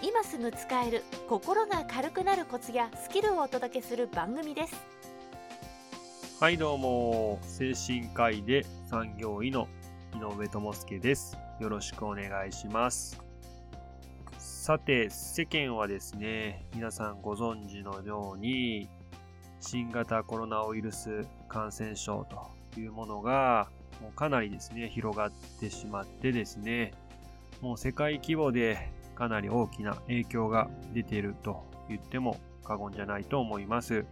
今すぐ使える心が軽くなるコツやスキルをお届けする番組です。はいどうも。精神科医で産業医の井上智介です。よろしくお願いします。さて世間はですね皆さんご存知のように新型コロナウイルス感染症というものがもうかなりですね広がってしまってですねもう世界規模でかなり大きな影響が出ていると言っても過言じゃないと思います。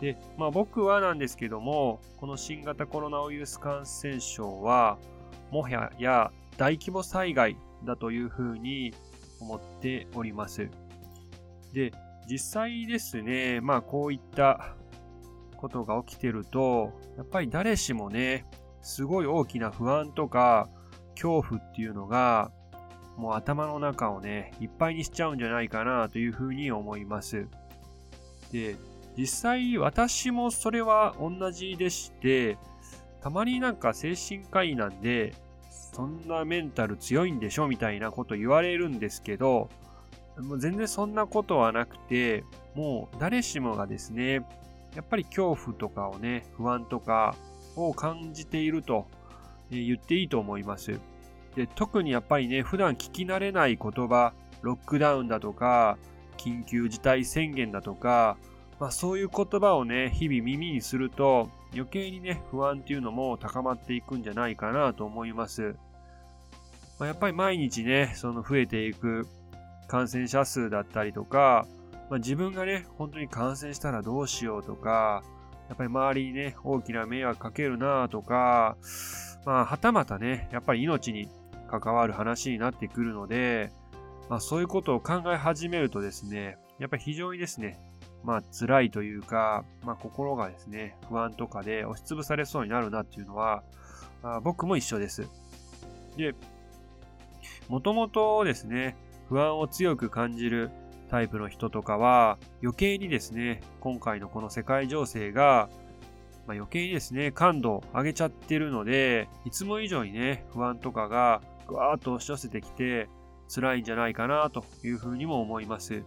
で、まあ僕はなんですけども、この新型コロナウイルス感染症は、もはや大規模災害だというふうに思っております。で、実際ですね、まあこういったことが起きてると、やっぱり誰しもね、すごい大きな不安とか恐怖っていうのがもう頭の中をね、いっぱいにしちゃうんじゃないかなというふうに思います。で、実際私もそれは同じでして、たまになんか精神科医なんで、そんなメンタル強いんでしょみたいなこと言われるんですけど、もう全然そんなことはなくて、もう誰しもがですね、やっぱり恐怖とかをね、不安とかを感じていると言っていいと思います。で、特にやっぱりね、普段聞き慣れない言葉、ロックダウンだとか、緊急事態宣言だとか、まあそういう言葉をね、日々耳にすると、余計にね、不安っていうのも高まっていくんじゃないかなと思います。まあ、やっぱり毎日ね、その増えていく感染者数だったりとか、まあ、自分がね、本当に感染したらどうしようとか、やっぱり周りにね、大きな迷惑かけるなとか、まあ、はたまたね、やっぱり命に関わる話になってくるので、まあ、そういうことを考え始めるとですね、やっぱり非常にですね、まあ辛いというか、まあ心がですね、不安とかで押しつぶされそうになるなっていうのは、あ、僕も一緒です。で、もともとですね、不安を強く感じるタイプの人とかは、余計にですね、今回のこの世界情勢が、まあ、余計にですね、感度を上げちゃってるので、いつも以上にね、不安とかがぐわーっと押し寄せてきて辛いんじゃないかなというふうにも思います。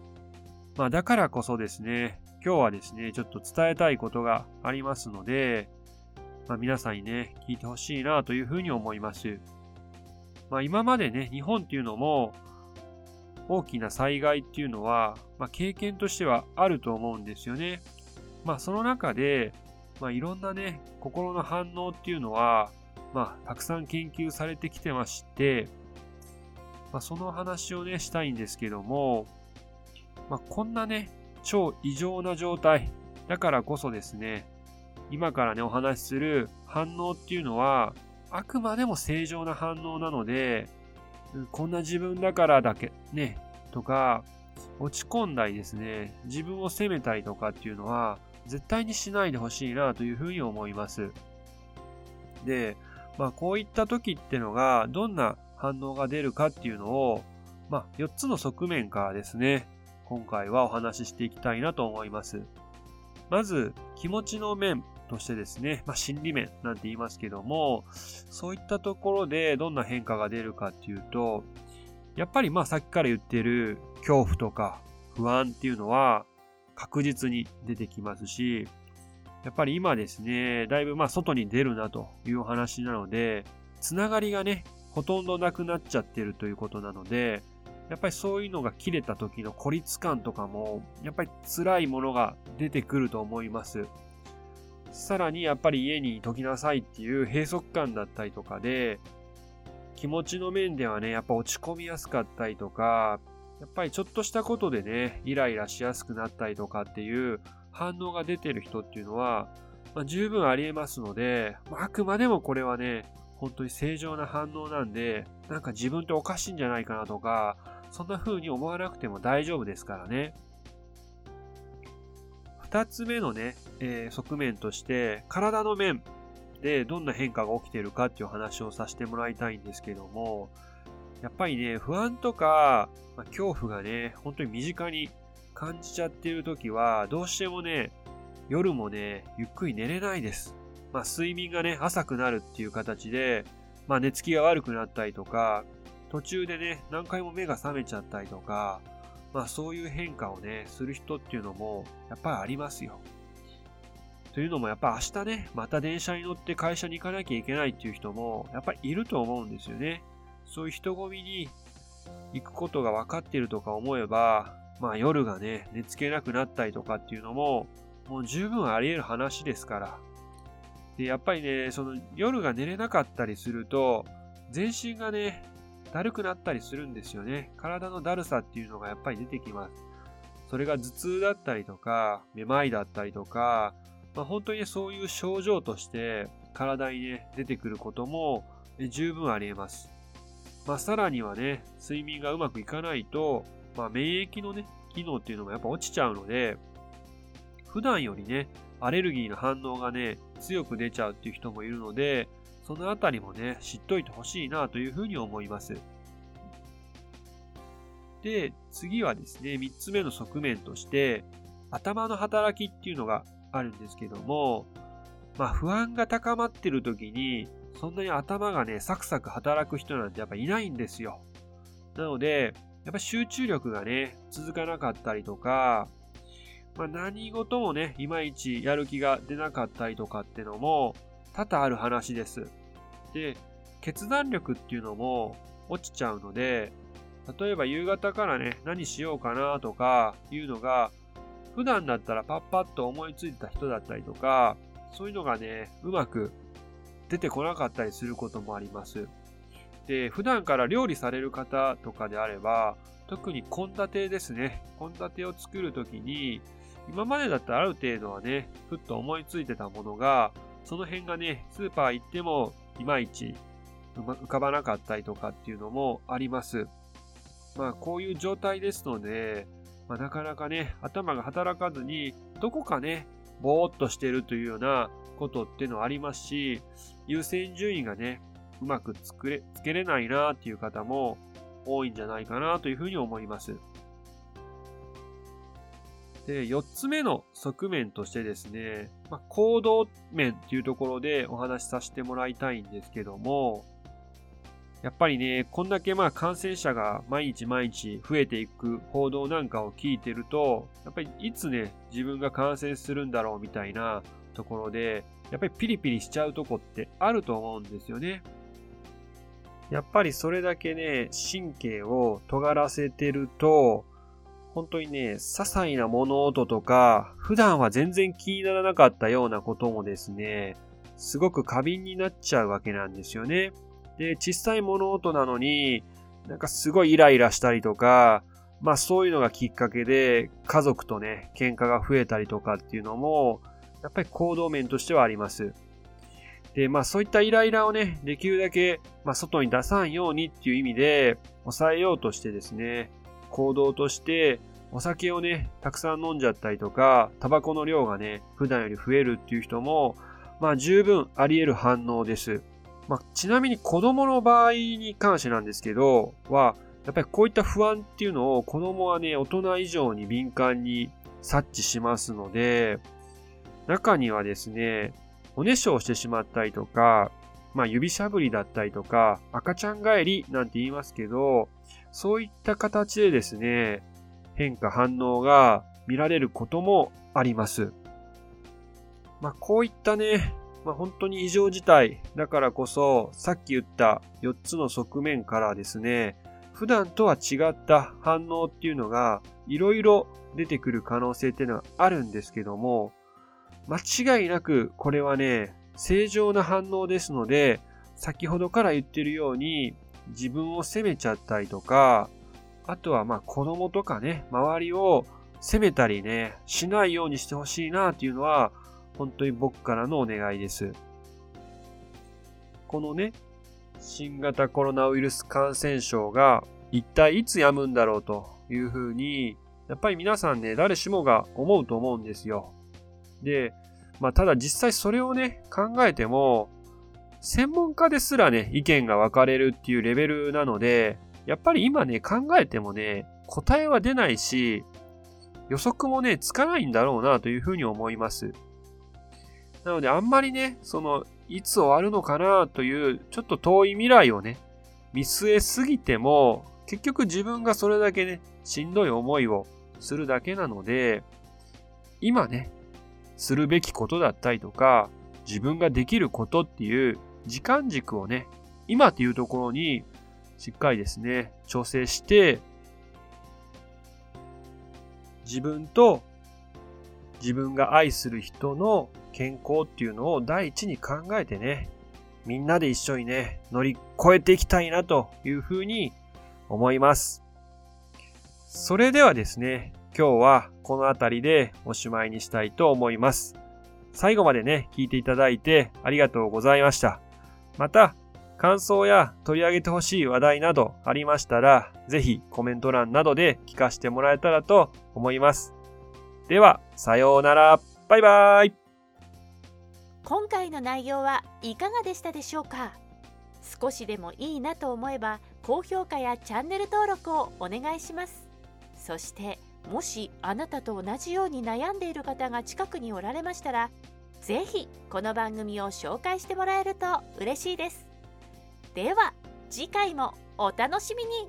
まあだからこそですね、今日はですね、ちょっと伝えたいことがありますので、まあ皆さんにね、聞いてほしいなというふうに思います。まあ今までね、日本っていうのも大きな災害っていうのは、まあ経験としてはあると思うんですよね。まあその中で、まあいろんなね、心の反応っていうのは、まあ、たくさん研究されてきてまして、まあ、その話をね、したいんですけども、まあ、こんなね、超異常な状態だからこそですね、今からね、お話しする反応っていうのは、あくまでも正常な反応なので、こんな自分だからだけ、ね、とか、落ち込んだりですね、自分を責めたりとかっていうのは、絶対にしないでほしいなというふうに思います。で、まあ、こういった時ってのが、どんな反応が出るかっていうのを、まあ、4つの側面からですね、今回はお話ししていきたいなと思います。まず、気持ちの面としてですね、まあ、心理面なんて言いますけども、そういったところでどんな変化が出るかっていうと、やっぱりまあさっきから言ってる恐怖とか不安っていうのは確実に出てきますし、やっぱり今ですね、だいぶまあ外に出るなという話なので、つながりがね、ほとんどなくなっちゃってるということなので、やっぱりそういうのが切れた時の孤立感とかも、やっぱり辛いものが出てくると思います。さらにやっぱり家にいときなさいっていう閉塞感だったりとかで、気持ちの面ではね、やっぱ落ち込みやすかったりとか、やっぱりちょっとしたことでね、イライラしやすくなったりとかっていう、反応が出てる人っていうのは、まあ、十分あり得ますので、まあ、あくまでもこれはね、本当に正常な反応なんで、なんか自分っておかしいんじゃないかなとか、そんな風に思わなくても大丈夫ですからね。二つ目のね、えー、側面として、体の面でどんな変化が起きてるかっていう話をさせてもらいたいんですけども、やっぱりね、不安とか、まあ、恐怖がね、本当に身近に感じちゃってる時は、どうしてもね、夜もね、ゆっくり寝れないです。まあ、睡眠がね、浅くなるっていう形で、まあ、寝つきが悪くなったりとか、途中でね、何回も目が覚めちゃったりとか、まあそういう変化をね、する人っていうのも、やっぱりありますよ。というのもやっぱ明日ね、また電車に乗って会社に行かなきゃいけないっていう人も、やっぱりいると思うんですよね。そういう人混みに行くことが分かっているとか思えば、まあ夜がね、寝つけなくなったりとかっていうのも、もう十分あり得る話ですから。で、やっぱりね、その夜が寝れなかったりすると、全身がね、だるくなったりするんですよね。体のだるさっていうのがやっぱり出てきます。それが頭痛だったりとか、めまいだったりとか、まあ、本当にそういう症状として体にね、出てくることも十分あり得ます。まあ、さらにはね、睡眠がうまくいかないと、まあ、免疫のね、機能っていうのがやっぱ落ちちゃうので、普段よりね、アレルギーの反応がね、強く出ちゃうっていう人もいるので、そのあたりもね、知っといてほしいなというふうに思います。で、次はですね、3つ目の側面として、頭の働きっていうのがあるんですけども、まあ不安が高まっている時に、そんなに頭がね、サクサク働く人なんてやっぱいないんですよ。なので、やっぱ集中力がね、続かなかったりとか、まあ、何事もね、いまいちやる気が出なかったりとかってのも多々ある話です。で、決断力っていうのも落ちちゃうので、例えば夕方からね、何しようかなとかいうのが、普段だったらパッパッと思いついた人だったりとか、そういうのがね、うまく出てこなかったりすることもあります。で、普段から料理される方とかであれば、特に献立ですね。献立を作るときに、今までだったらある程度はね、ふっと思いついてたものが、その辺がね、スーパー行ってもいまいち浮かばなかったりとかっていうのもあります。まあこういう状態ですので、まあ、なかなかね、頭が働かずに、どこかね、ぼーっとしてるというようなことってのありますし、優先順位がね、うまく作れ、つけれないなっていう方も多いんじゃないかなというふうに思います。で、4つ目の側面としてですね、まあ、行動面っていうところでお話しさせてもらいたいんですけども、やっぱりね、こんだけまあ感染者が毎日毎日増えていく報道なんかを聞いてると、やっぱりいつね、自分が感染するんだろうみたいなところで、やっぱりピリピリしちゃうとこってあると思うんですよね。やっぱりそれだけね、神経を尖らせてると、本当にね、些細な物音とか、普段は全然気にならなかったようなこともですね、すごく過敏になっちゃうわけなんですよね。で、小さい物音なのに、なんかすごいイライラしたりとか、まあそういうのがきっかけで、家族とね、喧嘩が増えたりとかっていうのも、やっぱり行動面としてはあります。で、まあそういったイライラをね、できるだけ、まあ外に出さんようにっていう意味で、抑えようとしてですね、行動として、お酒をね、たくさん飲んじゃったりとか、タバコの量がね、普段より増えるっていう人も、まあ十分あり得る反応です。まあ、ちなみに子供の場合に関してなんですけど、は、やっぱりこういった不安っていうのを子供はね、大人以上に敏感に察知しますので、中にはですね、おねしょをしてしまったりとか、まあ指しゃぶりだったりとか、赤ちゃん帰りなんて言いますけど、そういった形でですね、変化反応が見られることもあります。まあこういったね、まあ本当に異常事態だからこそ、さっき言った4つの側面からですね、普段とは違った反応っていうのがいろいろ出てくる可能性っていうのはあるんですけども、間違いなくこれはね、正常な反応ですので、先ほどから言ってるように、自分を責めちゃったりとか、あとはまあ子供とかね、周りを責めたりね、しないようにしてほしいなっていうのは、本当に僕からのお願いです。このね、新型コロナウイルス感染症が一体いつ止むんだろうというふうに、やっぱり皆さんね、誰しもが思うと思うんですよ。で、まあただ実際それをね、考えても、専門家ですらね、意見が分かれるっていうレベルなので、やっぱり今ね、考えてもね、答えは出ないし、予測もね、つかないんだろうなというふうに思います。なのであんまりね、その、いつ終わるのかなという、ちょっと遠い未来をね、見据えすぎても、結局自分がそれだけね、しんどい思いをするだけなので、今ね、するべきことだったりとか、自分ができることっていう時間軸をね、今っていうところにしっかりですね、調整して、自分と自分が愛する人の健康っていうのを第一に考えてね、みんなで一緒にね、乗り越えていきたいなというふうに思います。それではですね、今日はこの辺りでおしまいにしたいと思います。最後までね、聞いていただいてありがとうございました。また、感想や取り上げてほしい話題などありましたら、ぜひコメント欄などで聞かせてもらえたらと思います。では、さようなら。バイバイ。今回の内容はいかがでしたでしょうか？少しでもいいなと思えば高評価やチャンネル登録をお願いしますそしてもしあなたと同じように悩んでいる方が近くにおられましたら是非この番組を紹介してもらえると嬉しいですでは次回もお楽しみに